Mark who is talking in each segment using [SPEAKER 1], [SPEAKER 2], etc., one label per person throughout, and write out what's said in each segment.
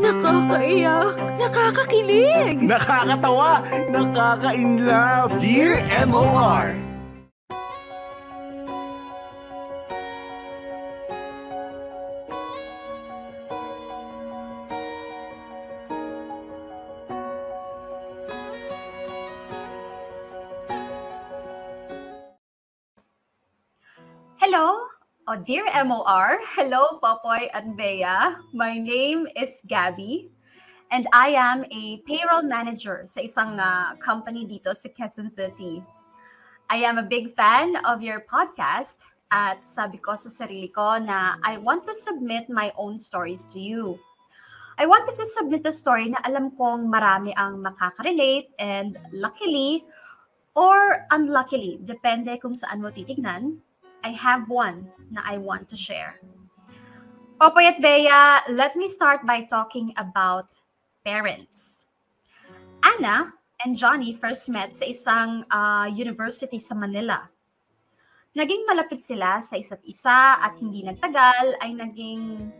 [SPEAKER 1] Nakakaiyak, nakakakilig,
[SPEAKER 2] nakakatawa, nakaka-inlove. Dear MOR!
[SPEAKER 3] Dear MOR. Hello, Popoy and Bea. My name is Gabby, and I am a payroll manager sa isang uh, company dito sa Quezon City. I am a big fan of your podcast at sabi ko sa sarili ko na I want to submit my own stories to you. I wanted to submit a story na alam kong marami ang makaka-relate and luckily or unluckily, depende kung saan mo titignan, I have one na I want to share. Popoy at Bea, let me start by talking about parents. Anna and Johnny first met sa isang uh, university sa Manila. Naging malapit sila sa isa't isa at hindi nagtagal ay naging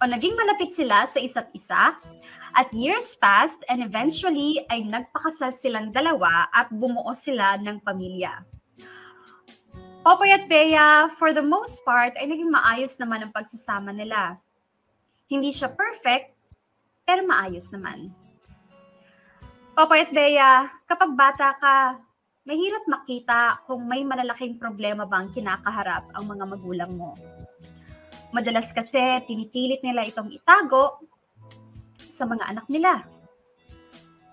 [SPEAKER 3] o naging malapit sila sa isa't isa at years passed and eventually ay nagpakasal silang dalawa at bumuo sila ng pamilya. Popoy at Bea, for the most part, ay naging maayos naman ang pagsasama nila. Hindi siya perfect, pero maayos naman. Popoy at Bea, kapag bata ka, mahirap makita kung may malalaking problema bang kinakaharap ang mga magulang mo. Madalas kasi pinipilit nila itong itago sa mga anak nila.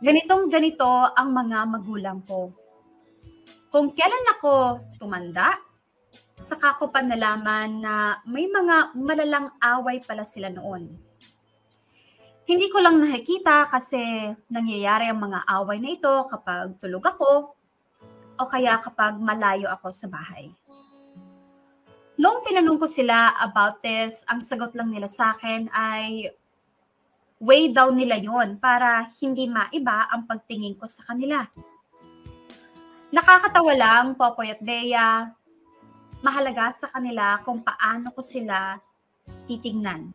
[SPEAKER 3] Ganitong ganito ang mga magulang ko. Kung kailan ako tumanda, saka ko pa nalaman na may mga malalang away pala sila noon. Hindi ko lang nakikita kasi nangyayari ang mga away na ito kapag tulog ako o kaya kapag malayo ako sa bahay. Noong tinanong ko sila about this, ang sagot lang nila sa akin ay way daw nila yon para hindi maiba ang pagtingin ko sa kanila. Nakakatawa lang, Popoy at Bea, mahalaga sa kanila kung paano ko sila titingnan.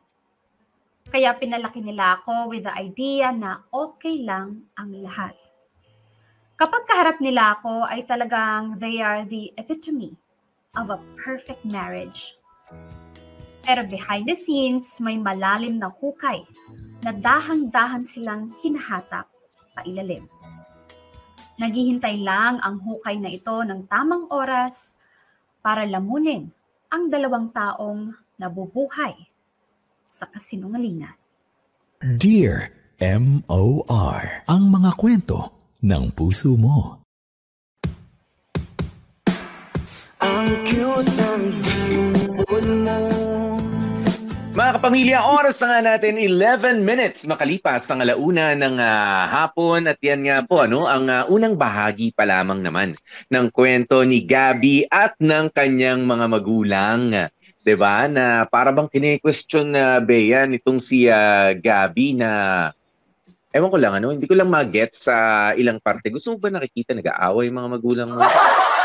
[SPEAKER 3] Kaya pinalaki nila ako with the idea na okay lang ang lahat. Kapag kaharap nila ako ay talagang they are the epitome of a perfect marriage. Pero behind the scenes, may malalim na hukay na dahang-dahan silang hinahatak pailalim. Naghihintay lang ang hukay na ito ng tamang oras para lamunin ang dalawang taong nabubuhay sa kasinungalingan.
[SPEAKER 4] Dear M.O.R. Ang mga kwento ng puso mo.
[SPEAKER 2] Ang cute ng mo
[SPEAKER 5] mga kapamilya, oras na nga natin 11 minutes makalipas ang alauna ng uh, hapon at yan nga po ano, ang uh, unang bahagi pa lamang naman ng kwento ni Gabi at ng kanyang mga magulang. 'Di ba? Na para bang kine-question na uh, Bea nitong si uh, Gabi na Ewan ko lang ano, hindi ko lang ma-get sa ilang parte. Gusto mo ba nakikita nag-aaway mga magulang mo?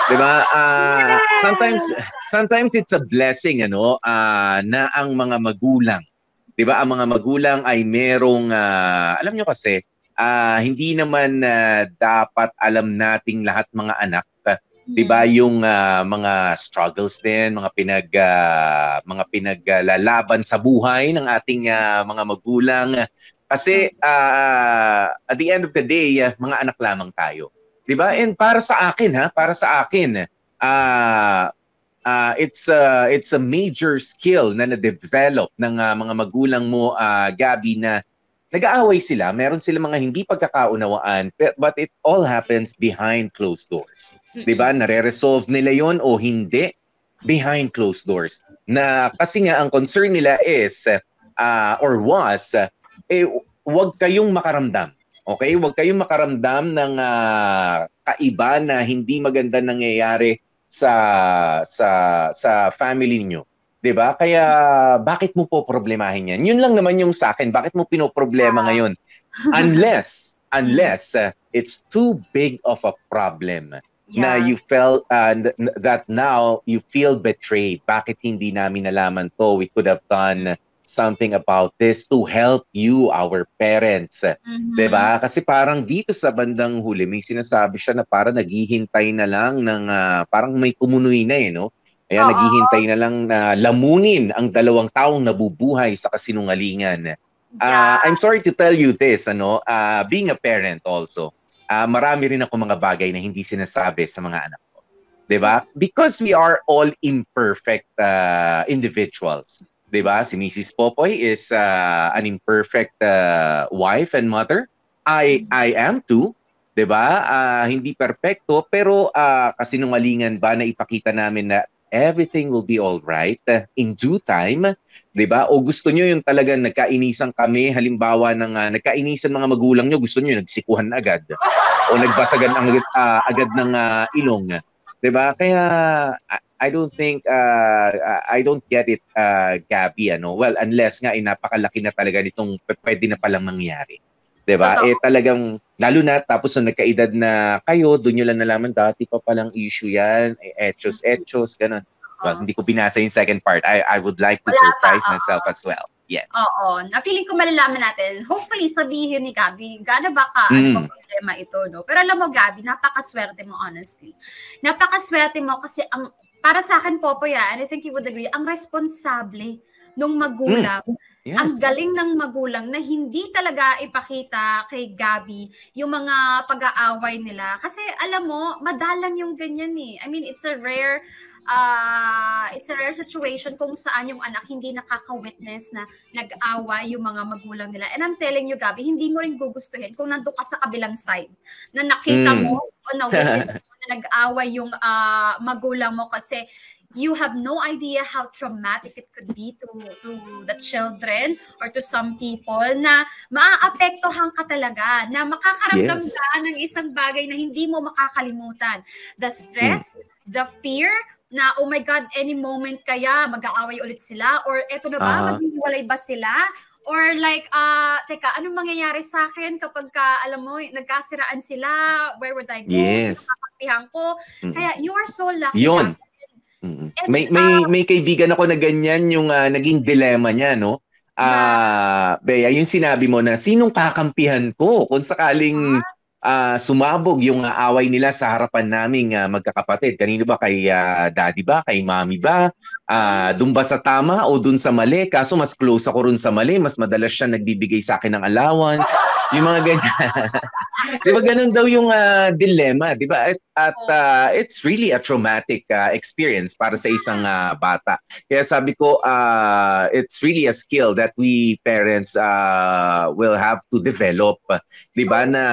[SPEAKER 5] 'Di ba? Uh, sometimes sometimes it's a blessing ano uh, na ang mga magulang 'di ba? Ang mga magulang ay merong uh, alam nyo kasi uh, hindi naman uh, dapat alam nating lahat mga anak 'di ba yung uh, mga struggles din mga pinag uh, mga pinaglalaban sa buhay ng ating uh, mga magulang kasi uh, at the end of the day, uh, mga anak lamang tayo. 'Di ba? And para sa akin ha, para sa akin, uh, uh, it's uh, it's a major skill na na-develop ng uh, mga magulang mo, uh, Gabi, na nag-aaway sila, meron sila mga hindi pagkakaunawaan, but it all happens behind closed doors. 'Di ba? Nare-resolve nila 'yon o hindi behind closed doors. Na kasi nga ang concern nila is uh, or was eh huwag kayong makaramdam. Okay? Huwag kayong makaramdam ng uh, kaiba na hindi maganda nangyayari sa sa sa family niyo. 'Di ba? Kaya bakit mo po problemahin 'yan? Yun lang naman yung sa akin. Bakit mo pinoproblema ngayon? Unless unless uh, it's too big of a problem na you felt uh, that now you feel betrayed. Bakit hindi namin nalaman to? We could have done something about this to help you, our parents.
[SPEAKER 3] Mhm.
[SPEAKER 5] 'Di ba? Kasi parang dito sa bandang huli may sinasabi siya na parang naghihintay na lang ng ah, parang may kumunoy na eh, no? Kaya naghihintay na lang na lamunin ang dalawang taong nabubuhay sa kasinungalingan. Ah, I'm sorry to tell you this, ano, ah, being a parent also, ah, marami rin ako mga bagay na hindi sinasabi sa mga anak ko. 'Di ba? Because we are all imperfect ah, individuals. 'Di ba? Si Mrs. Popoy is ah, an imperfect ah, wife and mother. I I am too. 'Di ba? Ah, hindi perpekto pero ah, kasinungalingan ba na ipakita namin na everything will be all right in due time 'di ba? O gusto nyo yung talagang nagkainisan kami, halimbawa ng ah, nagkainisan mga magulang nyo, gusto nyo nagsikuhan agad o nagbasagan ang ah, agad ng ah, ilong, 'di ba? Kaya I, I don't think ah, I don't get it uh, Gabby ano. Well, unless nga ay napakalaki na talaga nitong pwede na palang mangyari. 'Di ba? Eh talagang lalo na tapos nung nagkaedad na kayo, doon nyo lang nalaman dati pa palang issue 'yan, eh, etchos etchos ganun. Well,
[SPEAKER 3] Oo.
[SPEAKER 5] hindi ko binasa yung second part. I I would like to
[SPEAKER 3] Wala pa,
[SPEAKER 5] surprise
[SPEAKER 3] oo.
[SPEAKER 5] myself as well. Yes.
[SPEAKER 3] Oo, na feeling ko malalaman natin. Hopefully sabihin ni Gabi, gaano ba ka
[SPEAKER 5] Mm.
[SPEAKER 3] ano problema ito, no? Pero alam mo Gabi, napakaswerte mo honestly. Napakaswerte mo kasi ang para sa akin Popoy, ah, and I think you would agree, ang responsable nung magulang
[SPEAKER 5] Yes.
[SPEAKER 3] ang galing ng magulang na hindi talaga ipakita kay Gabi yung mga pag-aaway nila. Kasi alam mo, madalang yung ganyan eh. I mean, it's a rare uh, it's a rare situation kung saan yung anak hindi nakaka-witness na nag-away yung mga magulang nila. And I'm telling you, Gabi, hindi mo rin gugustuhin kung nandun ka sa kabilang side na nakita
[SPEAKER 5] Mm.
[SPEAKER 3] mo o na-witness na nag-away yung ah, magulang mo kasi you have no idea how traumatic it could be to to the children or to some people na maaapektuhan ka talaga na makakaramdam
[SPEAKER 5] Yes.
[SPEAKER 3] ka ng isang bagay na hindi mo makakalimutan the stress the fear na oh my god any moment kaya mag-aaway ulit sila or eto na ba
[SPEAKER 5] Aha.
[SPEAKER 3] maghihiwalay ba sila or like ah teka anong mangyayari sa akin kapag ka alam mo nagkasiraan sila where would I go
[SPEAKER 5] Yes.
[SPEAKER 3] Ko kaya you are so lucky
[SPEAKER 5] Yun. Mm.
[SPEAKER 3] And,
[SPEAKER 5] May may may kaibigan ako na ganyan yung ah, naging dilema niya, no? Ah, Bea, yung sinabi mo na sinong kakampihan ko kung sakaling ah, sumabog yung ah, away nila sa harapan naming ah, magkakapatid. Kanino ba kay ah, daddy ba, kay mommy ba? Ah, dun ba sa tama o dun sa mali? Kaso mas close ako rin sa mali, mas madalas siya nagbibigay sa akin ng allowance. Yung mga ganyan. 'Di ba ganun daw yung ah, dilemma, 'di ba? At, at ah, it's really a traumatic ah, experience para sa isang ah, bata. Kaya sabi ko ah, it's really a skill that we parents ah, will have to develop, 'di ba? Na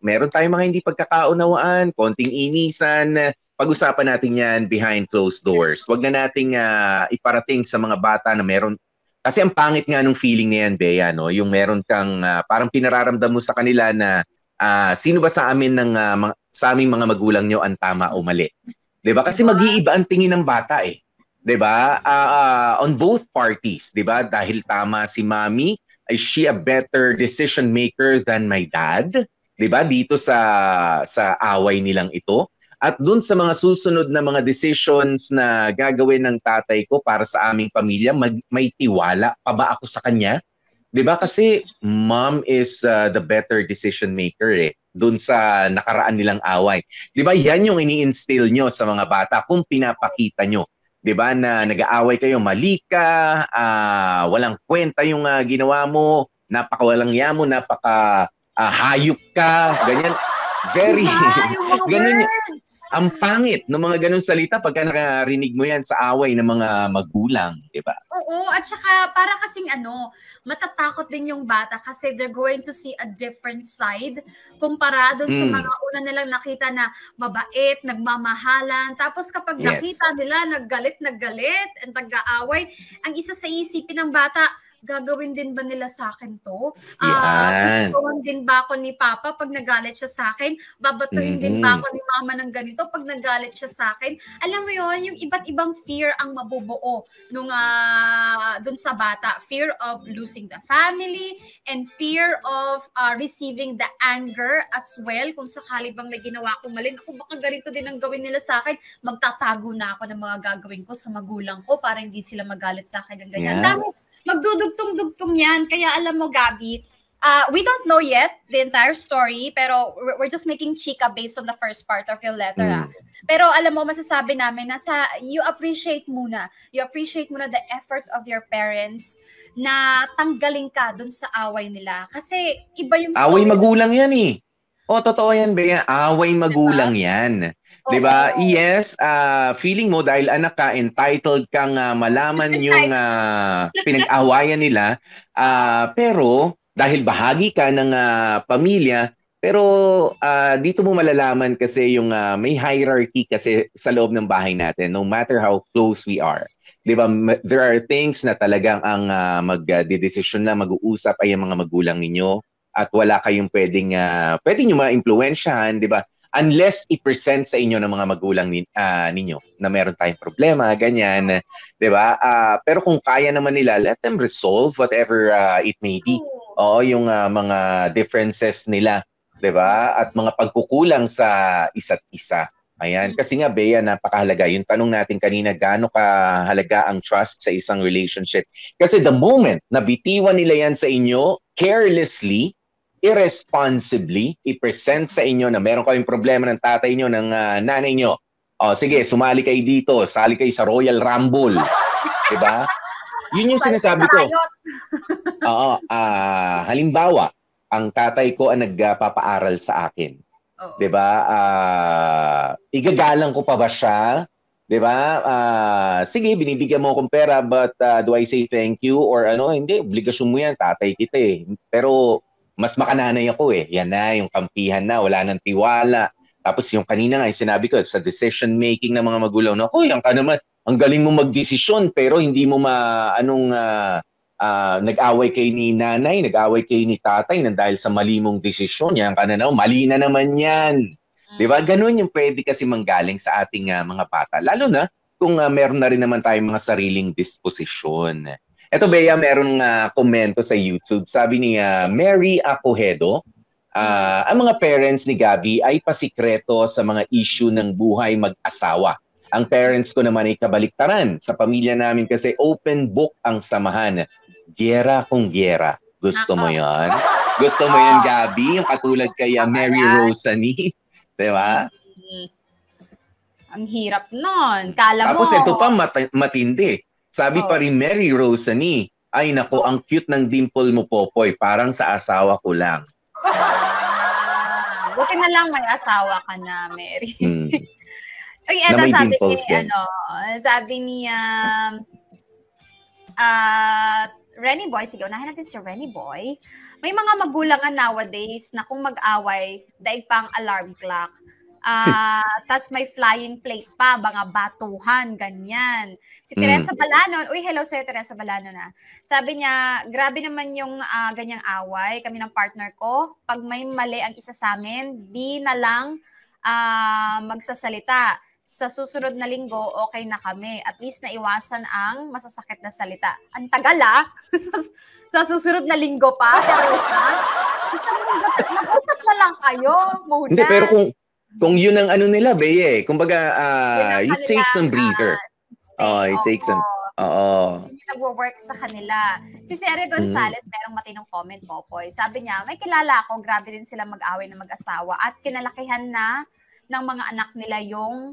[SPEAKER 5] meron tayong mga hindi pagkakaunawaan, konting inisan, pag-usapan natin 'yan behind closed doors. Huwag na nating ah, iparating sa mga bata na meron kasi ang pangit nga nung feeling na yan, Bea, no? Yung meron kang ah, parang pinararamdam mo sa kanila na ah, sino ba sa amin ng ah, mga- sa aming mga magulang nyo ang tama o mali. 'Di ba? Kasi mag-iiba ang tingin ng bata eh. 'Di ba? Ah, ah, on both parties, 'di ba? Dahil tama si Mommy, is she a better decision maker than my dad? 'Di ba? Dito sa sa away nilang ito. At dun sa mga susunod na mga decisions na gagawin ng tatay ko para sa aming pamilya, mag, may tiwala pa ba ako sa kanya? 'Di ba? Kasi mom is uh, the better decision maker eh doon sa nakaraan nilang away. 'Di ba? Yan yung ini-instill nyo sa mga bata kung pinapakita nyo. 'Di ba na nag-aaway kayo, mali ka, ah, walang kwenta yung ah, ginawa mo, napakawalang yamo, napaka ah, hayop ka, ganyan. Very
[SPEAKER 3] Diba?
[SPEAKER 5] Ganun. Ang pangit ng mga ganung salita pagka nakarinig mo yan sa away ng mga magulang, 'di ba?
[SPEAKER 3] Oo, at saka para kasing ano, matatakot din yung bata kasi they're going to see a different side kumpara doon sa
[SPEAKER 5] Mm.
[SPEAKER 3] mga una nilang nakita na mabait, nagmamahalan. Tapos kapag
[SPEAKER 5] Yes.
[SPEAKER 3] nakita nila naggalit, naggalit, and tag-aaway, ang isa sa isipin ng bata, gagawin din ba nila sa akin to?
[SPEAKER 5] Yan.
[SPEAKER 3] Uh, din ba ako ni Papa pag nagalit siya sa akin? Babatuhin din ba ako ni Mama ng ganito pag nagalit siya sa akin? Alam mo yon yung iba't ibang fear ang mabubuo nung ah, dun sa bata. Fear of losing the family and fear of ah, receiving the anger as well. Kung sakali bang may ginawa ko mali, ako baka ganito din ang gawin nila sa akin, magtatago na ako ng mga gagawin ko sa magulang ko para hindi sila magalit sa akin ng ganyan.
[SPEAKER 5] Yeah.
[SPEAKER 3] Dami, magdudugtong-dugtong yan. Kaya alam mo, Gabi, uh, we don't know yet the entire story, pero we're, just making chika based on the first part of your letter. ah.
[SPEAKER 5] Mm.
[SPEAKER 3] Pero alam mo, masasabi namin na sa, you appreciate muna. You appreciate muna the effort of your parents na tanggalin ka dun sa away nila. Kasi iba yung
[SPEAKER 5] Away
[SPEAKER 3] story.
[SPEAKER 5] magulang yan eh. O, totoo yan, Bea. Away magulang yan.
[SPEAKER 3] Oo.
[SPEAKER 5] 'Di ba? Yes, ah feeling mo dahil anak ka entitled kang ah, malaman yung ah, pinag-awayan nila. Ah, pero dahil bahagi ka ng ah, pamilya, pero ah, dito mo malalaman kasi yung ah, may hierarchy kasi sa loob ng bahay natin no matter how close we are. 'Di ba? There are things na talagang ang uh, mag-decision lang mag-uusap ay ang mga magulang ninyo at wala kayong pwedeng uh, pwedeng niyo ma-impluwensyahan, 'di ba? unless i-present sa inyo ng mga magulang nin, ah, ninyo na meron tayong problema, ganyan, 'di ba? Ah, pero kung kaya naman nila, let them resolve whatever ah, it may be.
[SPEAKER 3] Oo.
[SPEAKER 5] Yung ah, mga differences nila, 'di ba? At mga pagkukulang sa isa't isa. Ayan, kasi nga Bea, napakahalaga. Yung tanong natin kanina, gaano kahalaga ang trust sa isang relationship? Kasi the moment na bitiwan nila yan sa inyo carelessly, irresponsibly, i-present sa inyo na meron kayong problema ng tatay nyo, ng ah, nanay nyo. O, sige, sumali kayo dito, sali kayo sa Royal Rumble. 'Di ba? Yun yung sinasabi ko. Oo, ah, halimbawa, ang tatay ko ang nagpapaaral sa akin.
[SPEAKER 3] Oo.
[SPEAKER 5] 'Di ba? Ah, igagalang ko pa ba siya? 'Di ba? Ah, sige, binibigyan mo akong pera but ah, do I say thank you or ano? Hindi, obligasyon mo 'yan, tatay kita eh. Pero mas makananay ako eh. Yan na, yung kampihan na, wala nang tiwala. Tapos yung kanina nga, yung sinabi ko, sa decision making ng mga magulang, na, Hoy, ang ka naman, ang galing mo magdesisyon, pero hindi mo ma, anong, ah, ah, nag-away kay ni nanay, nag-away kay ni tatay, nang dahil sa mali mong desisyon, yan ka na naman, mali na naman yan. Di ba? Ganun yung pwede kasi manggaling sa ating ah, mga bata. Lalo na kung ah, meron na rin naman tayong mga sariling disposisyon. Ito, Bea, meron nga komento sa YouTube. Sabi ni ah, Mary Acohedo, ah, ang mga parents ni Gabi ay pasikreto sa mga issue ng buhay mag-asawa. Ang parents ko naman ay kabaliktaran. Sa pamilya namin kasi open book ang samahan. Gera kung gera. Gusto mo yon? Gusto mo yon, Gabi? Yung katulad kay Mary Rosani. Di ba?
[SPEAKER 3] Ang hirap nun. Kala
[SPEAKER 5] Tapos
[SPEAKER 3] mo.
[SPEAKER 5] ito pa mat- matindi. Sabi
[SPEAKER 3] Oh.
[SPEAKER 5] pa rin Mary Rosani, ay nako, ang cute ng dimple mo, Popoy. Parang sa asawa ko lang.
[SPEAKER 3] Buti na lang may asawa ka na, Mary.
[SPEAKER 5] Hmm.
[SPEAKER 3] Uy, eto sabi ni,
[SPEAKER 5] din.
[SPEAKER 3] ano, sabi ni, um, ah, Renny Boy, sige, unahin natin si Renny Boy. May mga magulangan nowadays na kung mag-away, daig pa ang alarm clock. Ah, tas may flying plate pa, mga batuhan, ganyan. Si
[SPEAKER 5] Mm.
[SPEAKER 3] Teresa Balanon, uy, hello sa'yo, Teresa Balanon na. Sabi niya, grabe naman yung ah, ganyang away, kami ng partner ko. Pag may mali ang isa sa amin, di na lang ah, magsasalita. Sa susunod na linggo, okay na kami. At least naiwasan ang masasakit na salita. Ang tagal ah. sa, sa susunod na linggo pa. Teresa. Mag-usap na lang kayo muna.
[SPEAKER 5] Hindi, pero kung kung yun ang ano nila, Beye, kumbaga, ah,
[SPEAKER 3] Yun ang
[SPEAKER 5] you take some breather.
[SPEAKER 3] stay.
[SPEAKER 5] Oh, it takes some-
[SPEAKER 3] Oo.
[SPEAKER 5] Oo.
[SPEAKER 3] Yun yung nagwo-work sa kanila. Si Sere Gonzalez, merong matinong comment po, Poy. Sabi niya, may kilala ako, grabe din sila mag-away ng mag-asawa at kinalakihan na ng mga anak nila yung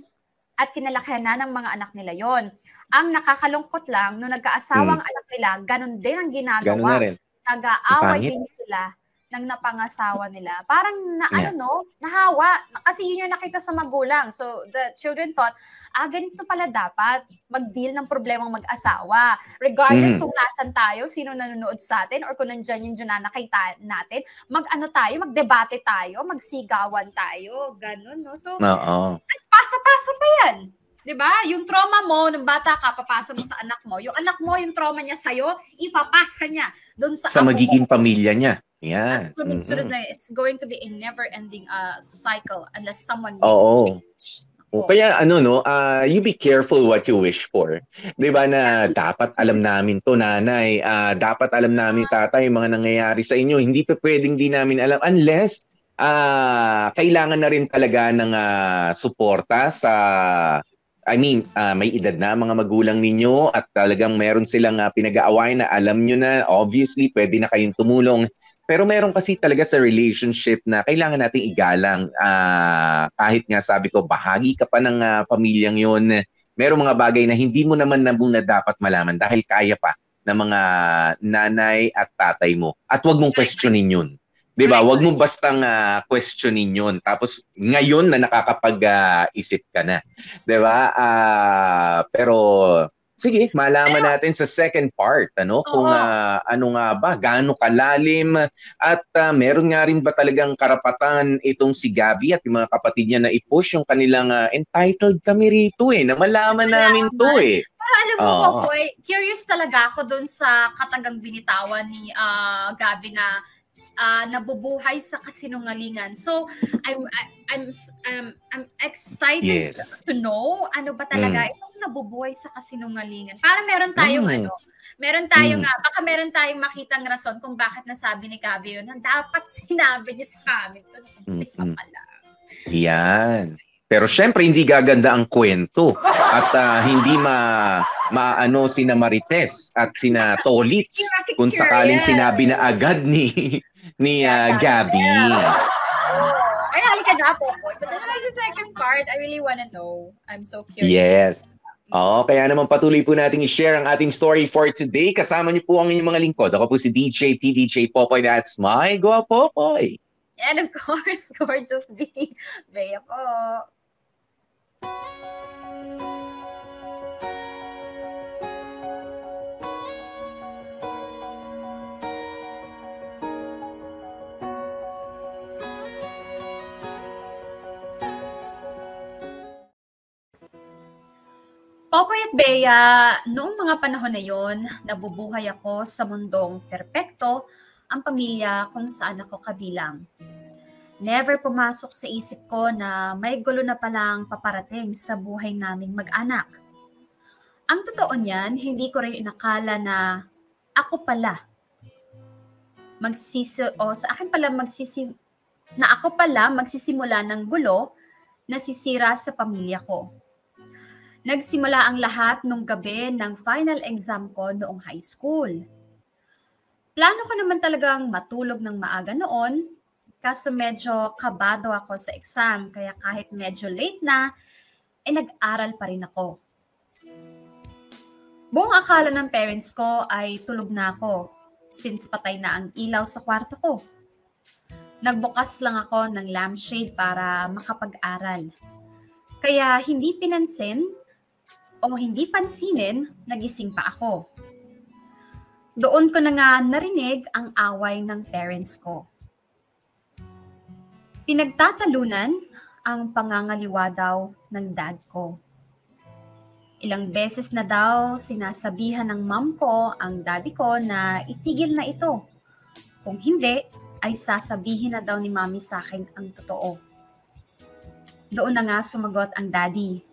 [SPEAKER 3] at kinalakihan na ng mga anak nila yon. Ang nakakalungkot lang, nung nagkaasawa ang anak nila, ganun din ang
[SPEAKER 5] Hmm. Ganun na
[SPEAKER 3] ginagawa.
[SPEAKER 5] rin.
[SPEAKER 3] Nag-aaway din sila ng napangasawa nila. Parang na
[SPEAKER 5] Yeah.
[SPEAKER 3] ano no, nahawa. Kasi yun yung nakita sa magulang. So the children thought, ah, ganito pala dapat mag-deal ng problemang mag-asawa. Regardless
[SPEAKER 5] Mhm.
[SPEAKER 3] kung nasan tayo, sino nanonood sa atin, or kung nandyan yung nanakay ta- natin, mag-ano tayo, magdebate tayo, magsigawan tayo, ganun, no? So,
[SPEAKER 5] Oo.
[SPEAKER 3] pasa-pasa pa yan. 'Di ba? Yung trauma mo nung bata ka, papasa mo sa anak mo. Yung anak mo, yung trauma niya sa'yo, ipapasa niya doon sa,
[SPEAKER 5] Sa magiging
[SPEAKER 3] mo.
[SPEAKER 5] pamilya niya.
[SPEAKER 3] At sunod-sunod
[SPEAKER 5] Mhm.
[SPEAKER 3] na. It's going to be a never-ending uh, cycle unless someone makes
[SPEAKER 5] Oo.
[SPEAKER 3] a change.
[SPEAKER 5] O
[SPEAKER 3] Nako.
[SPEAKER 5] kaya ano no, ah, you be careful what you wish for. 'Di ba na dapat alam namin to nanay, ah, dapat alam namin tatay yung mga nangyayari sa inyo. Hindi pa pwedeng di namin alam unless ah kailangan na rin talaga ng ah, suporta sa I mean, ah, may edad na mga magulang ninyo at talagang meron silang ah, pinag-aaway na alam nyo na obviously pwede na kayong tumulong. Pero meron kasi talaga sa relationship na kailangan nating igalang ah, kahit nga sabi ko bahagi ka pa ng ah, pamilyang yon. Merong mga bagay na hindi mo naman na muna dapat malaman dahil kaya pa ng mga nanay at tatay mo. At wag mong questionin yun. 'Di ba? Wag mong bastang ah, questionin yun. Tapos ngayon na nakakapag-isip ka na. 'Di ba? Ah, pero sige, malaman natin sa second part ano kung
[SPEAKER 3] Oo.
[SPEAKER 5] ah, ano nga ba, gaano kalalim at ah, meron nga rin ba talagang karapatan itong si Gabi at yung mga kapatid niya na i-push yung kanilang ah, entitled kami rito eh, na malaman namin to eh.
[SPEAKER 3] Pero alam mo,
[SPEAKER 5] Oo.
[SPEAKER 3] Popoy, curious talaga ako doon sa katagang binitawan ni ah, Gabi na ah, nabubuhay sa kasinungalingan. So, I'm I'm um, I'm excited
[SPEAKER 5] Yes.
[SPEAKER 3] to know ano ba talaga itong nabubuhay sa kasinungalingan. Para meron tayong
[SPEAKER 5] Mm.
[SPEAKER 3] ano, meron tayong
[SPEAKER 5] Mm.
[SPEAKER 3] nga, baka meron tayong makitang rason kung bakit nasabi ni Gabi yun. na Dapat sinabi niyo sa amin to nung umpisa
[SPEAKER 5] Mm-mm.
[SPEAKER 3] pa lang.
[SPEAKER 5] Yan. Pero syempre hindi gaganda ang kwento at ah, hindi ma maano sina Marites at sina Tolits kung sakaling sinabi na agad ni ni ah, Gabi.
[SPEAKER 3] Ay, halika na po. But then sa second part, I really wanna know. I'm so curious.
[SPEAKER 5] Yes. Oo, kaya naman patuloy po nating i-share ang ating story for today. Kasama niyo po ang inyong mga lingkod. Ako po si DJ T, DJ Popoy. That's my Popoy.
[SPEAKER 3] And of course, gorgeous B. Bea po. Popoy at Bea, noong mga panahon na yon, nabubuhay ako sa mundong perpekto ang pamilya kung saan ako kabilang. Never pumasok sa isip ko na may gulo na palang paparating sa buhay naming mag-anak. Ang totoo niyan, hindi ko rin inakala na ako pala magsisi o sa akin pala magsisi na ako pala magsisimula ng gulo na sisira sa pamilya ko. Nagsimula ang lahat nung gabi ng final exam ko noong high school. Plano ko naman talagang matulog ng maaga noon, kaso medyo kabado ako sa exam, kaya kahit medyo late na, eh nag-aral pa rin ako. Buong akala ng parents ko ay tulog na ako, since patay na ang ilaw sa kwarto ko. Nagbukas lang ako ng lampshade para makapag-aral. Kaya hindi pinansin o hindi pansinin, nagising pa ako. Doon ko na nga narinig ang away ng parents ko. Pinagtatalunan ang pangangaliwa daw ng dad ko. Ilang beses na daw sinasabihan ng mom ko ang daddy ko na itigil na ito. Kung hindi, ay sasabihin na daw ni mami sa akin ang totoo. Doon na nga sumagot ang daddy.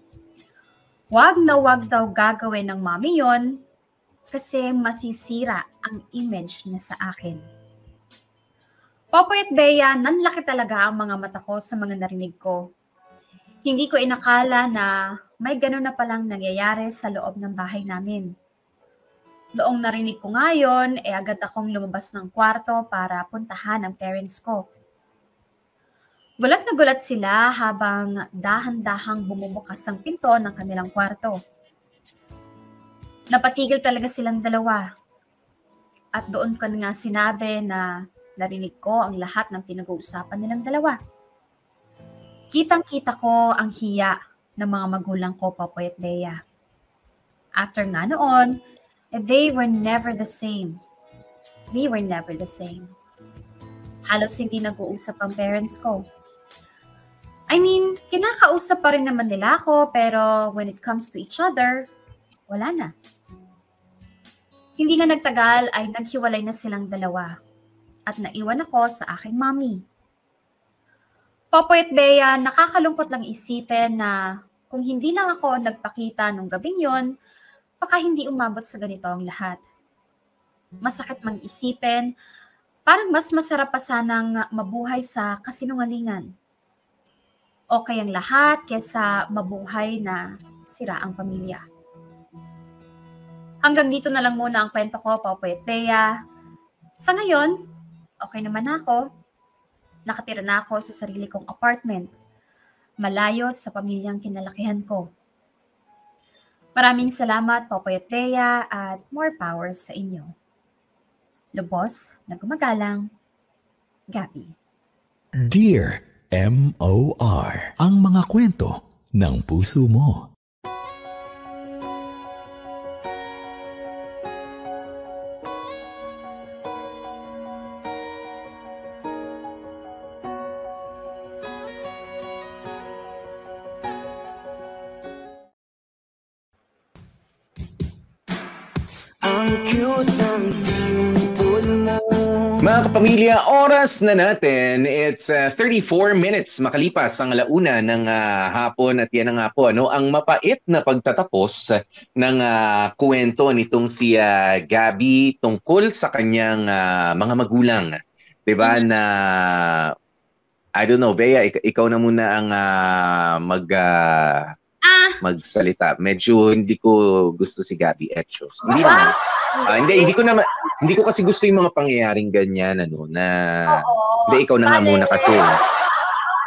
[SPEAKER 3] Wag na wag daw gagawin ng mami yon kasi masisira ang image niya sa akin. Popoy at Bea, nanlaki talaga ang mga mata ko sa mga narinig ko. Hindi ko inakala na may ganun na palang nangyayari sa loob ng bahay namin. Noong narinig ko ngayon, eh agad akong lumabas ng kwarto para puntahan ang parents ko. Gulat na gulat sila habang dahan-dahang bumubukas ang pinto ng kanilang kwarto. Napatigil talaga silang dalawa. At doon ko nga sinabi na narinig ko ang lahat ng pinag-uusapan nilang dalawa. Kitang-kita ko ang hiya ng mga magulang ko, Popoy at Bea. After nga noon, they were never the same. We were never the same. Halos hindi nag-uusap ang parents ko. I mean, kinakausap pa rin naman nila ako, pero when it comes to each other, wala na. Hindi nga nagtagal ay naghiwalay na silang dalawa at naiwan ako sa aking mommy. Popoy at Bea, nakakalungkot lang isipin na kung hindi lang ako nagpakita nung gabing yon, baka hindi umabot sa ganito ang lahat. Masakit mang isipin, parang mas masarap pa sanang mabuhay sa kasinungalingan. Okay ang lahat kesa mabuhay na sira ang pamilya. Hanggang dito na lang muna ang kwento ko, Popoy at Bea. Sa ngayon, okay naman ako. Nakatira na ako sa sarili kong apartment. Malayo sa pamilyang kinalakihan ko. Maraming salamat, Popoy at Bea, at more power sa inyo. Lubos na gumagalang, Gabi.
[SPEAKER 4] Dear M.O.R. Ang mga kwento ng puso mo.
[SPEAKER 5] Oras na natin. It's uh, 34 minutes makalipas ang alauna ng uh, hapon at yan na nga po ano, ang mapait na pagtatapos ng uh, kwento nitong si uh, Gabi tungkol sa kanyang uh, mga magulang. 'Di ba na I don't know, Bea, ik- ikaw na muna ang uh, mag uh,
[SPEAKER 3] Ah,
[SPEAKER 5] magsalita. Medyo hindi ko gusto si Gabi Etchos. Hindi
[SPEAKER 3] Wow!
[SPEAKER 5] naman. Ah, hindi, hindi ko naman hindi ko kasi gusto yung mga pangyayaring ganyan ano na
[SPEAKER 3] oo.
[SPEAKER 5] hindi ikaw na nga
[SPEAKER 3] Bale,
[SPEAKER 5] muna kasi.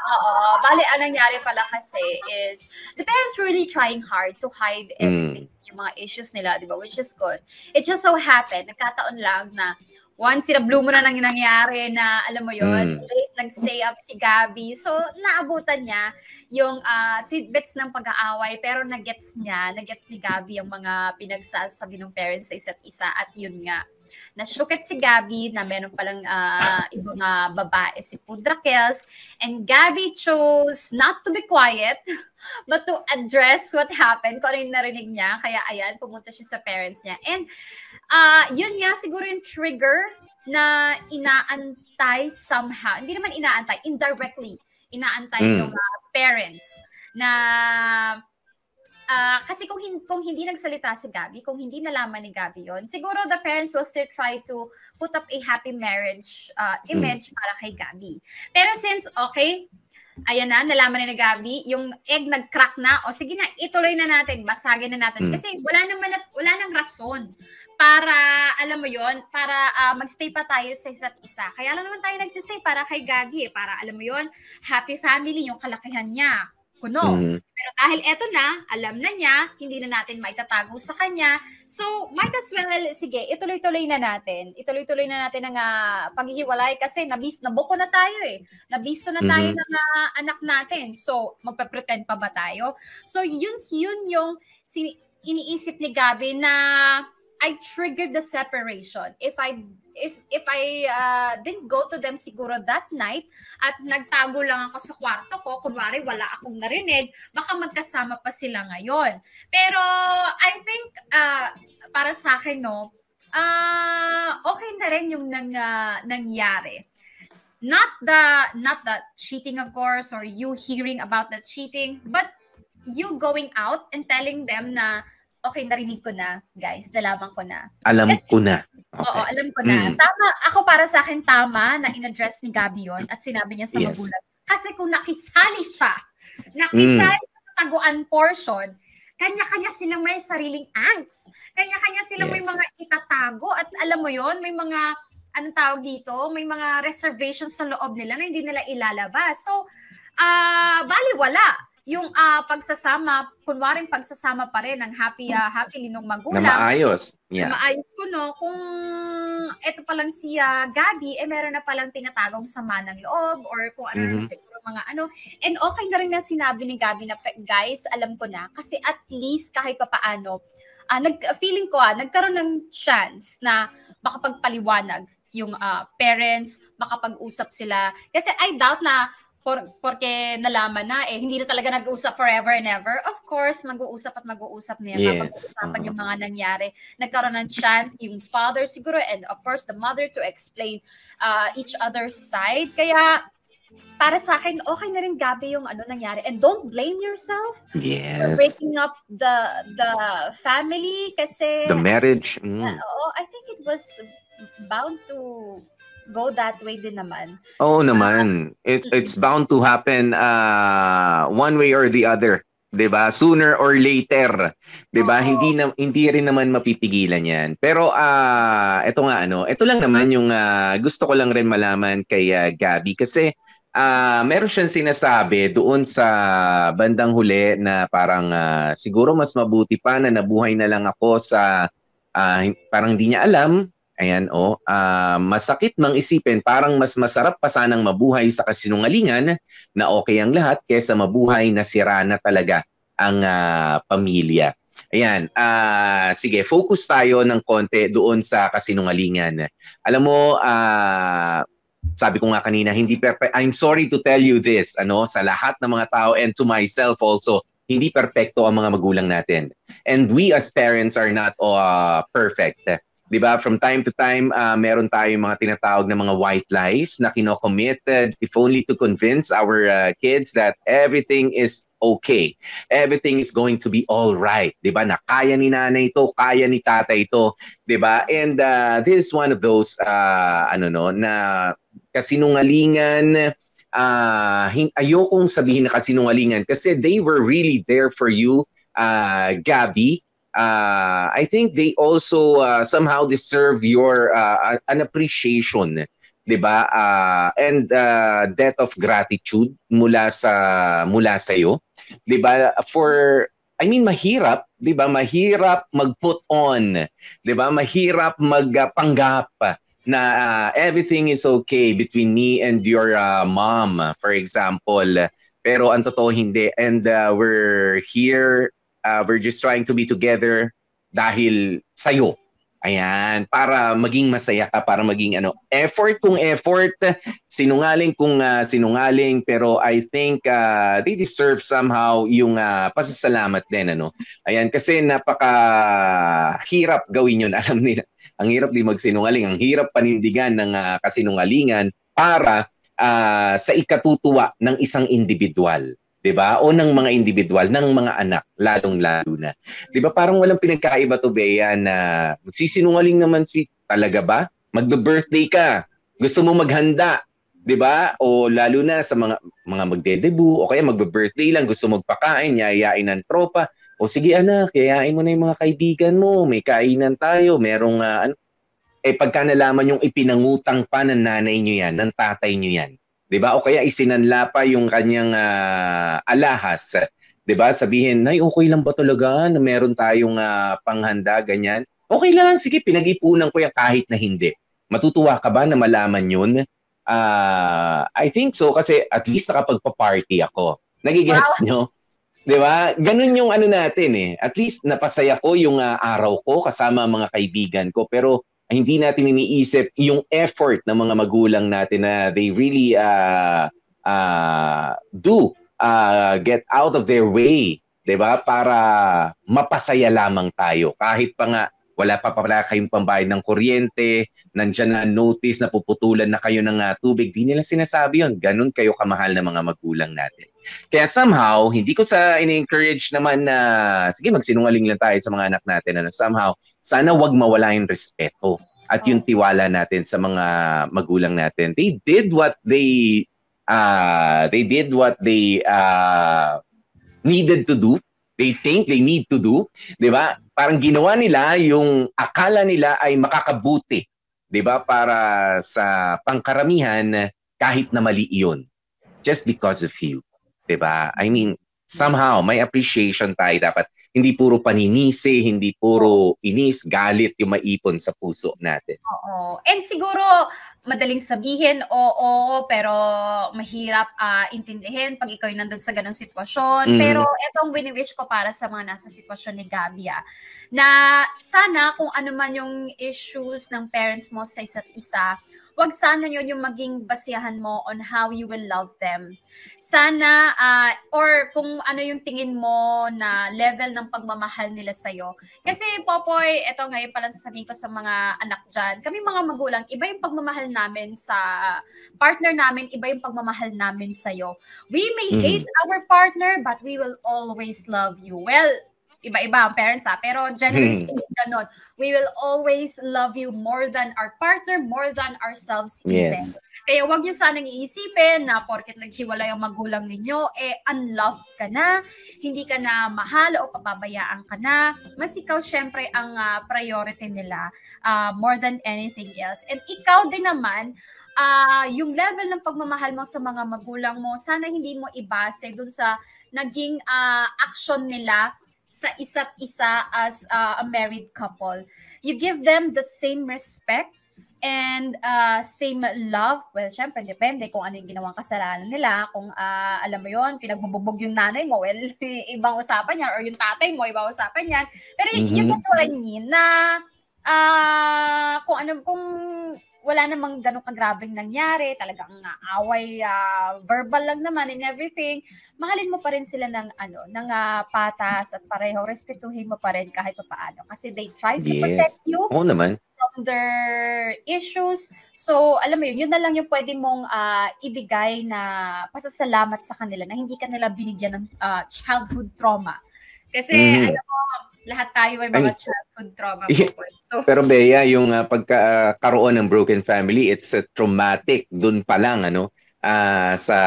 [SPEAKER 3] Oo. Bali, ang nangyari pala kasi is the parents were really trying hard to hide everything, yung mga issues nila, di ba? Which is good. It just so happened, nagkataon lang na once sinablo mo na nang nangyari na, alam mo yon
[SPEAKER 5] Mm.
[SPEAKER 3] late nag-stay up si Gabi. So, naabutan niya yung ah, tidbits ng pag-aaway, pero nagets niya, nagets ni Gabi yung mga pinagsasabi ng parents sa isa't isa at yun nga, nasyuket si Gabi na meron palang ah, ibang ah, babae si Pudrakels and Gabi chose not to be quiet but to address what happened kung ano yung narinig niya. Kaya ayan, pumunta siya sa parents niya. And ah yun nga siguro yung trigger na inaantay somehow. Hindi naman inaantay, indirectly inaantay
[SPEAKER 5] Mm.
[SPEAKER 3] ng mga parents na Ah, kasi kung hindi, kung hindi nagsalita si Gabi, kung hindi nalaman ni Gabi yon, siguro the parents will still try to put up a happy marriage uh, image para kay Gabi. Pero since, okay, ayan na, nalaman na ni Gabi, yung egg nag-crack na, o sige na, ituloy na natin, basagin na natin.
[SPEAKER 5] Mm.
[SPEAKER 3] Kasi wala naman, na- wala nang rason para, alam mo yon para ah, magstay pa tayo sa isa't isa. Kaya lang naman tayo nagsistay para kay Gabi, eh, para, alam mo yon happy family, yung kalakihan niya, kuno.
[SPEAKER 5] Mm.
[SPEAKER 3] Pero dahil eto na, alam na niya, hindi na natin maitatago sa kanya. So, might as well, sige, ituloy-tuloy na natin. Ituloy-tuloy na natin ang ah, paghihiwalay kasi nabis, nabuko na tayo eh. Nabisto na tayo
[SPEAKER 5] Mhm.
[SPEAKER 3] ng ah, anak natin. So, magpa-pretend pa ba tayo? So, yun, yun yung si, iniisip ni Gabi na I triggered the separation. If I if if I uh, didn't go to them siguro that night at nagtago lang ako sa kwarto ko, kunwari wala akong narinig, baka magkasama pa sila ngayon. Pero I think uh, para sa akin no, uh, okay na rin yung nang, uh, nangyari. Not the not the cheating of course or you hearing about the cheating, but you going out and telling them na okay, narinig ko na, guys, nalaman ko na.
[SPEAKER 5] Alam
[SPEAKER 3] Kasi-
[SPEAKER 5] ko na.
[SPEAKER 3] Oo,
[SPEAKER 5] Okay.
[SPEAKER 3] alam ko na.
[SPEAKER 5] Mm.
[SPEAKER 3] Tama, ako para sa akin tama na in-address ni Gabi yon at sinabi niya sa
[SPEAKER 5] Yes.
[SPEAKER 3] magulang. Kasi kung nakisali siya, nakisali
[SPEAKER 5] Mm.
[SPEAKER 3] sa taguan portion, kanya-kanya silang may sariling angst. Kanya-kanya silang may
[SPEAKER 5] Yes.
[SPEAKER 3] mga itatago at alam mo yon may mga anong tawag dito, may mga reservations sa loob nila na hindi nila ilalabas. So, ah baliwala yung ah, pagsasama, kunwaring pagsasama pa rin ng happy ah, happily nung
[SPEAKER 5] Na
[SPEAKER 3] magulang
[SPEAKER 5] maayos.
[SPEAKER 3] na
[SPEAKER 5] Yeah.
[SPEAKER 3] maayos ko, no? Kung ito pa lang si ah, Gabi, eh meron na palang tinatagong sama ng loob or kung ano
[SPEAKER 5] Mhm.
[SPEAKER 3] na siguro mga ano. And okay na rin na sinabi ni Gabi na, "Pe- guys, alam ko na. Kasi at least kahit papaano, ah, nag, feeling ko ah, nagkaroon ng chance na makapagpaliwanag yung ah, parents, makapag-usap sila. Kasi I doubt na por, porque nalaman na eh hindi na talaga nag-uusap forever and ever. Of course, mag-uusap at mag-uusap niya
[SPEAKER 5] Yes.
[SPEAKER 3] kapag usapan
[SPEAKER 5] Oo.
[SPEAKER 3] yung mga nangyari. Nagkaroon ng chance yung father siguro and of course the mother to explain uh, each other's side. Kaya para sa akin, okay na rin Gabi yung ano nangyari. And don't blame yourself for
[SPEAKER 5] Yes.
[SPEAKER 3] breaking up the the family kasi
[SPEAKER 5] The marriage. mm.
[SPEAKER 3] uh, oo, I think it was bound to go that way din naman.
[SPEAKER 5] Oo naman. It, it's bound to happen uh, one way or the other. 'Di ba? Sooner or later. 'Di ba?
[SPEAKER 3] Oo.
[SPEAKER 5] Hindi na hindi rin naman mapipigilan 'yan. Pero ah ito nga ano, ito lang naman yung ah, gusto ko lang rin malaman kay ah, Gabby kasi ah meron siyang sinasabi doon sa bandang huli na parang ah, siguro mas mabuti pa na nabuhay na lang ako sa hin- parang hindi niya alam Ayan, oh, ah, masakit mang isipin, parang mas masarap pa sanang mabuhay sa kasinungalingan na okay ang lahat kesa mabuhay na sira na talaga ang ah, pamilya. Ayan, ah, sige, focus tayo ng konti doon sa kasinungalingan. Alam mo, ah, sabi ko nga kanina, hindi perfect. I'm sorry to tell you this, ano, sa lahat ng mga tao and to myself also, hindi perpekto ang mga magulang natin. And we as parents are not uh, perfect. 'Di ba? From time to time, uh, meron tayong mga tinatawag na mga white lies na kinocommit uh, if only to convince our uh, kids that everything is okay. Everything is going to be all right, 'di ba? Na kaya ni nanay ito, kaya ni tatay ito, 'di ba? And uh, this is one of those uh, ano no na kasinungalingan uh, ayokong sabihin na kasinungalingan kasi they were really there for you, uh, Gabby, uh, I think they also uh, somehow deserve your uh, an appreciation, 'di ba? Uh, and uh, debt of gratitude mula sa mula sa iyo, 'di ba? For I mean mahirap, 'di ba? Mahirap mag-put on, 'di ba? Mahirap magpanggap na uh, everything is okay between me and your uh, mom, for example. Pero ang totoo hindi and uh, we're here uh, we're just trying to be together dahil sa'yo. Ayan, para maging masaya ka, para maging ano, effort kung effort, sinungaling kung uh, sinungaling, pero I think uh, they deserve somehow yung uh, pasasalamat din, ano. Ayan, kasi napaka hirap gawin yun, alam nila. Ang hirap di magsinungaling, ang hirap panindigan ng uh, kasinungalingan para uh, sa ikatutuwa ng isang individual. 'Di ba? O ng mga individual, ng mga anak, lalong-lalo na. 'Di ba? Parang walang pinagkaiba to Bea na magsisinungaling naman si talaga ba? Magbe-birthday ka. Gusto mo maghanda, 'di ba? O lalo na sa mga mga magde-debut o kaya magbe-birthday lang, gusto magpakain, yayain ng tropa. O sige anak, yayain mo na yung mga kaibigan mo, may kainan tayo, merong ah, ano. Eh pagka nalaman yung ipinangutang pa ng nanay niyo yan, ng tatay niyo yan, 'di ba? O kaya isinanla pa yung kanyang ah, alahas, 'di ba? Sabihin, "Nay, okay lang ba talaga na meron tayong ah, panghanda ganyan?" Okay lang, sige, pinag-ipunan ko yan kahit na hindi. Matutuwa ka ba na malaman 'yun? Ah, I think so kasi at least nakapagpa-party ako. Nagigets nyo? 'Di ba? Ganun yung ano natin eh. At least napasaya ko yung ah, araw ko kasama mga kaibigan ko pero hindi natin iniisip yung effort ng mga magulang natin na they really uh, uh, do uh, get out of their way, 'di ba? Para mapasaya lamang tayo kahit pa nga wala pa pala kayong pambayad ng kuryente, nandiyan na notice na puputulan na kayo ng uh, tubig, di nila sinasabi yon. Ganun kayo kamahal ng mga magulang natin. Kaya somehow, hindi ko sa in-encourage naman na, sige magsinungaling lang tayo sa mga anak natin. Ano, somehow, sana wag mawala yung respeto at yung tiwala natin sa mga magulang natin. They did what they uh, they did what they uh, needed to do. They think they need to do, 'di ba? Parang ginawa nila yung akala nila ay makakabuti, 'di ba? Para sa pangkaramihan kahit na mali 'yun. Just because of you, 'di ba? I mean, somehow may appreciation tayo dapat. Hindi puro paninisi, hindi puro inis, galit yung maipon sa puso natin.
[SPEAKER 3] Oo. And siguro, madaling sabihin, oo, pero mahirap ah, intindihin pag ikaw nandun sa ganong sitwasyon.
[SPEAKER 5] Mhm.
[SPEAKER 3] Pero itong wini-wish ko para sa mga nasa sitwasyon ni Gabi ah, na sana kung ano man yung issues ng parents mo sa isa't isa, wag sana yun yung maging basihan mo on how you will love them. Sana, ah, or kung ano yung tingin mo na level ng pagmamahal nila sa'yo. Kasi, Popoy, eto ngayon pala sasabihin ko sa mga anak dyan, kami mga magulang, iba yung pagmamahal namin sa partner namin, iba yung pagmamahal namin sa'yo. We may
[SPEAKER 5] Mhm.
[SPEAKER 3] hate our partner, but we will always love you. Well, iba-iba ang parents ha, pero generally
[SPEAKER 5] Hmm.
[SPEAKER 3] speaking, ganon. We will always love you more than our partner, more than ourselves even.
[SPEAKER 5] Yes.
[SPEAKER 3] Kaya wag niyo sanang iisipin na porket naghiwalay ang magulang ninyo, eh unloved ka na, hindi ka na mahal o papabayaan ka na. Mas ikaw syempre ang ah, priority nila ah, more than anything else. And ikaw din naman, ah, yung level ng pagmamahal mo sa mga magulang mo, sana hindi mo ibase dun sa naging ah, action nila sa isa't isa as ah, a married couple. You give them the same respect and uh, same love. Well, syempre, depende kung ano yung ginawang kasalanan nila. Kung, ah, alam mo yon pinagbubog yung nanay mo, well, ibang usapan yan. Or yung tatay mo, ibang usapan yan. Pero y-
[SPEAKER 5] Mhm.
[SPEAKER 3] yung totoo rin mean na ah, kung ano, kung wala namang ganun kagrabing nangyari, talagang ah, away, ah, verbal lang naman and everything, mahalin mo pa rin sila ng ano, ng ah, patas at pareho, respetuhin mo pa rin kahit pa paano. Kasi they try to
[SPEAKER 5] Yes.
[SPEAKER 3] protect you
[SPEAKER 5] Oo naman.
[SPEAKER 3] from their issues. So, alam mo yun, yun na lang yung pwede mong ah, ibigay na pasasalamat sa kanila na hindi ka nila binigyan ng ah, childhood trauma. Kasi,
[SPEAKER 5] Mhm.
[SPEAKER 3] alam mo, lahat tayo ay mga childhood trauma.
[SPEAKER 5] Yeah.
[SPEAKER 3] po. So,
[SPEAKER 5] Pero Bea, yung uh, pagkakaroon ng broken family, it's uh, traumatic dun pa lang ano ah, sa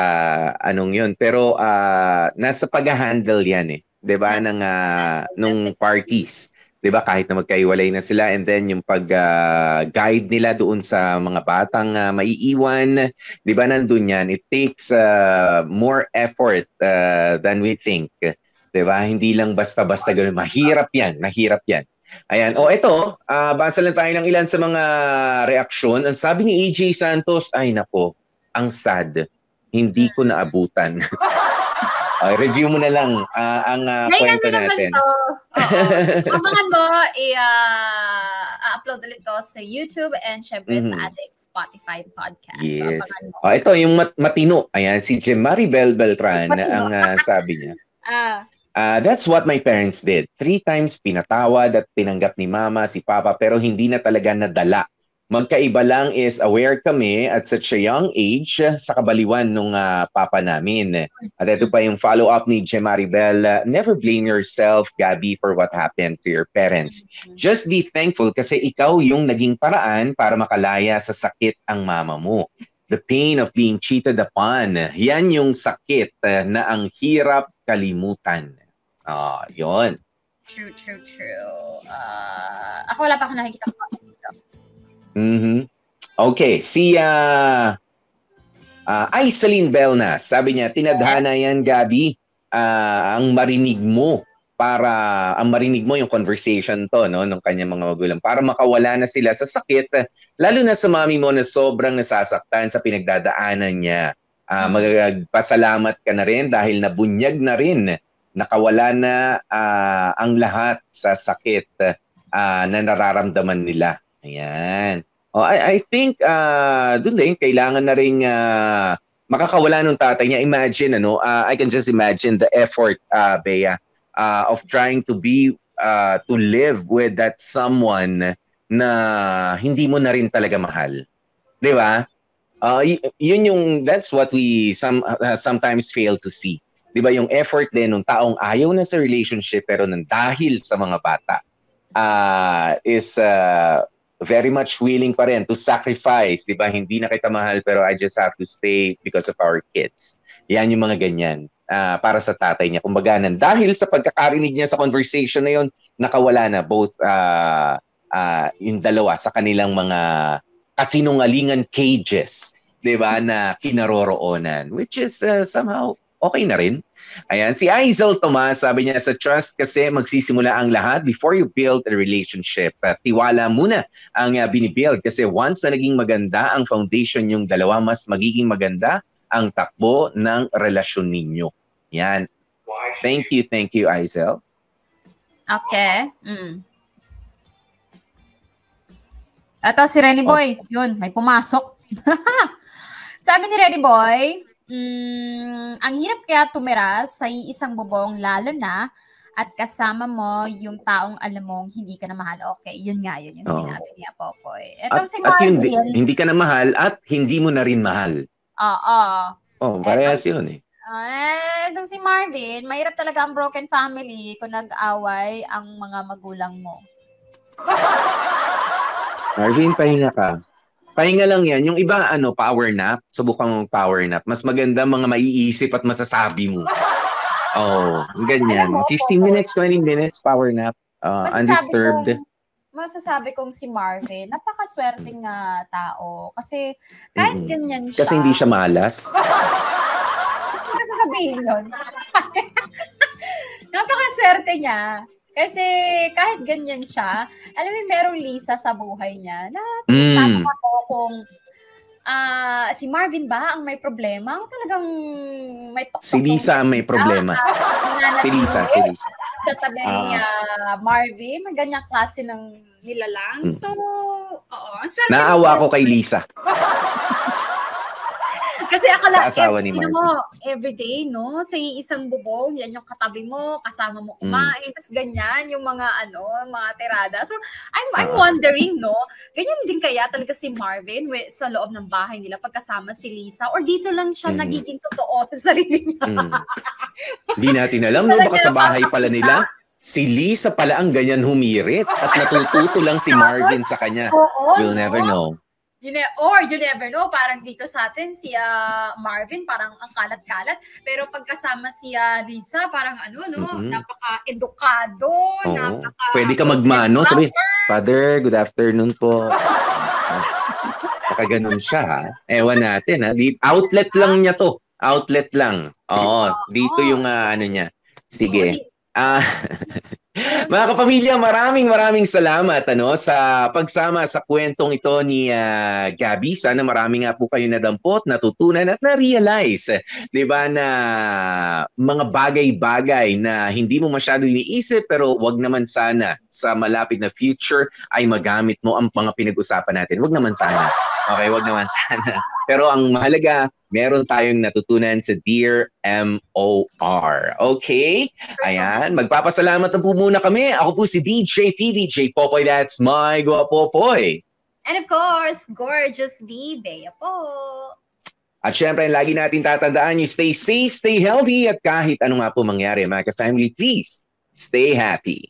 [SPEAKER 5] anong 'yun. Pero ah, nasa pag-handle 'yan eh, 'di ba ng ah, nung parties. 'Di ba kahit na magkaiwalay na sila and then yung pag-guide nila doon sa mga batang ah, maiiwan, 'di ba nandun 'yan. It takes ah, more effort ah, than we think. 'Di ba? Hindi lang basta-basta ganoon. Mahirap 'yan, mahirap 'yan. Ayan. O ito, ah basa lang tayo ng ilan sa mga reaksyon. Ang sabi ni AJ Santos, ay nako, ang sad. Hindi ko naabutan. Ah, review mo na lang ah, ang
[SPEAKER 3] ngayon
[SPEAKER 5] kwento
[SPEAKER 3] na naman
[SPEAKER 5] natin.
[SPEAKER 3] to. Abangan mo, i-upload ulit to sa YouTube and syempre
[SPEAKER 5] Mhm.
[SPEAKER 3] sa ating Spotify podcast. So,
[SPEAKER 5] Yes.
[SPEAKER 3] mo.
[SPEAKER 5] Ah, ito, yung mat- matino. Ayan, si Jemari Bel Beltran
[SPEAKER 3] Matino.
[SPEAKER 5] ang ah, sabi niya.
[SPEAKER 3] Ah,
[SPEAKER 5] Ah, that's what my parents did. Three times pinatawad at tinanggap ni mama si papa pero hindi na talaga nadala. Magkaiba lang is aware kami at such a young age sa kabaliwan nung ah, papa namin. At ito pa yung follow-up ni Jemari Bell. ah, never blame yourself, Gabby, for what happened to your parents. Just be thankful kasi ikaw yung naging paraan para makalaya sa sakit ang mama mo. The pain of being cheated upon. Yan yung sakit na ang hirap kalimutan. Ah, yon.
[SPEAKER 3] true, true, true. Ah, ako wala pa ako nakikita ko.
[SPEAKER 5] Mhm. Okay, si ah ah, Aisalin Belnas, sabi niya, tinadhana yan, Gabi, ah, ang marinig mo para ang marinig mo yung conversation to no ng kanyang mga magulang para makawala na sila sa sakit lalo na sa mami mo na sobrang nasasaktan sa pinagdadaanan niya. Ah, magpasalamat ka na rin dahil nabunyag na rin nakawala na ah, ang lahat sa sakit ah, na nararamdaman nila. Ayan. Oh, I, I think uh, doon din kailangan na ring ah, makakawala ng tatay niya. Imagine ano, ah, I can just imagine the effort uh, Bea ah, of trying to be ah, to live with that someone na hindi mo na rin talaga mahal. 'Di ba? Y- yun yung that's what we some ah, sometimes fail to see. 'Di ba yung effort din ng taong ayaw na sa relationship pero nang dahil sa mga bata ah is ah, very much willing pa rin to sacrifice, 'di ba? Hindi na kita mahal pero I just have to stay because of our kids. Yan yung mga ganyan ah, para sa tatay niya. Kumbaga nan dahil sa pagkakarinig niya sa conversation na yon, nakawala na both ah ah, yung dalawa sa kanilang mga kasinungalingan cages, 'di ba, na kinaroroonan which is ah, somehow okay na rin. Ayan, si Aizel Tomas, sabi niya, sa trust kasi magsisimula ang lahat before you build a relationship. Uh, tiwala muna ang uh, binibuild kasi once na naging maganda ang foundation yung dalawa, mas magiging maganda ang takbo ng relasyon ninyo. Yan. Thank you, thank you, Aizel.
[SPEAKER 3] Okay. Mm. Ito si Renny Boy. Yun, may pumasok. Sabi ni Renny Boy, mm, ang hirap kaya tumira sa isang bubong lalo na at kasama mo yung taong alam mong hindi ka na mahal. Okay, yun nga yun yung
[SPEAKER 5] Oo.
[SPEAKER 3] sinabi niya, Popoy. Etong
[SPEAKER 5] At,
[SPEAKER 3] si
[SPEAKER 5] at yun, di- hindi ka na mahal at hindi mo na rin mahal.
[SPEAKER 3] Oo.
[SPEAKER 5] Oh, parehas yun eh.
[SPEAKER 3] Ah, itong si Marvin, mahirap talaga ang broken family kung nag-away ang mga magulang mo.
[SPEAKER 5] Marvin, pahinga ka. Pahinga lang yan. Yung iba, ano, power nap. Subukan mong power nap. Mas maganda mga maiisip at masasabi mo. Oh, ganyan.
[SPEAKER 3] Alam mo,
[SPEAKER 5] 15 minutes, 20 minutes, power nap. Uh, undisturbed.
[SPEAKER 3] kong, masasabi kong si Marvin, napakaswerteng nga tao. Kasi kahit
[SPEAKER 5] Mm-mm.
[SPEAKER 3] ganyan siya.
[SPEAKER 5] Kasi hindi siya malas.
[SPEAKER 3] Ko sasabihin yun. napakaswerte niya. Kasi kahit ganyan siya, alam mo, merong Lisa sa buhay niya na
[SPEAKER 5] Mm.
[SPEAKER 3] Ako kung ah si Marvin ba ang may problema? Ang talagang may tok
[SPEAKER 5] Si Lisa ang may problema. Si Lisa, si Lisa.
[SPEAKER 3] Sa tabi ah, Marvin, ang ganyang klase ng nilalang.
[SPEAKER 5] Mm.
[SPEAKER 3] So, oo.
[SPEAKER 5] Naawa ko kay Lisa.
[SPEAKER 3] Kasi akala,
[SPEAKER 5] Sa asawa ni
[SPEAKER 3] every-
[SPEAKER 5] Marvin.
[SPEAKER 3] mo, everyday, no? Sa isang bubong, yan yung katabi mo, kasama mo
[SPEAKER 5] Mm.
[SPEAKER 3] kumain, tapos ganyan, yung mga, ano, mga tirada. So, I'm, I'm
[SPEAKER 5] Ah.
[SPEAKER 3] wondering, no? Ganyan din kaya talaga si Marvin wi- sa loob ng bahay nila pagkasama si Lisa? Or dito lang siya
[SPEAKER 5] Mm.
[SPEAKER 3] nagiging totoo sa sarili niya?
[SPEAKER 5] Mm. Hindi natin alam, no? Baka sa bahay pala nila, si Lisa pala ang ganyan humirit at natututo lang si Marvin sa kanya.
[SPEAKER 3] Oo,
[SPEAKER 5] We'll never know.
[SPEAKER 3] You ne- or you never know, parang dito sa atin, si ah, Marvin, parang ang kalat-kalat. Pero pagkasama si ah, Lisa, parang ano, no?
[SPEAKER 5] Mhm.
[SPEAKER 3] Napaka-edukado,
[SPEAKER 5] Oo.
[SPEAKER 3] napaka...
[SPEAKER 5] Pwede ka magmano, sabi, Father, good afternoon po. Baka ganun siya, ha? Ewan natin, ha? Di- outlet lang niya to. Outlet lang. Oo, dito yung ah, ano niya. Sige. Ah, mga kapamilya, maraming maraming salamat ano sa pagsama sa kwentong ito ni ah, Gabby. Sana marami nga po kayo nadampot, natutunan at na-realize, 'di ba na mga bagay-bagay na hindi mo masyado iniisip pero wag naman sana sa malapit na future ay magamit mo ang mga pinag-usapan natin. Wag naman sana. Okay, wag naman sana. Pero ang mahalaga, meron tayong natutunan sa Dear MOR. Okay? Ayan, magpapasalamat na po muna kami. Ako po si DJ PDJ Popoy. That's my Guapopoy.
[SPEAKER 3] And of course, gorgeous B, Bea po.
[SPEAKER 5] At syempre, lagi natin tatandaan you stay safe, stay healthy, at kahit ano nga po mangyari, mga ka-family, please, stay happy.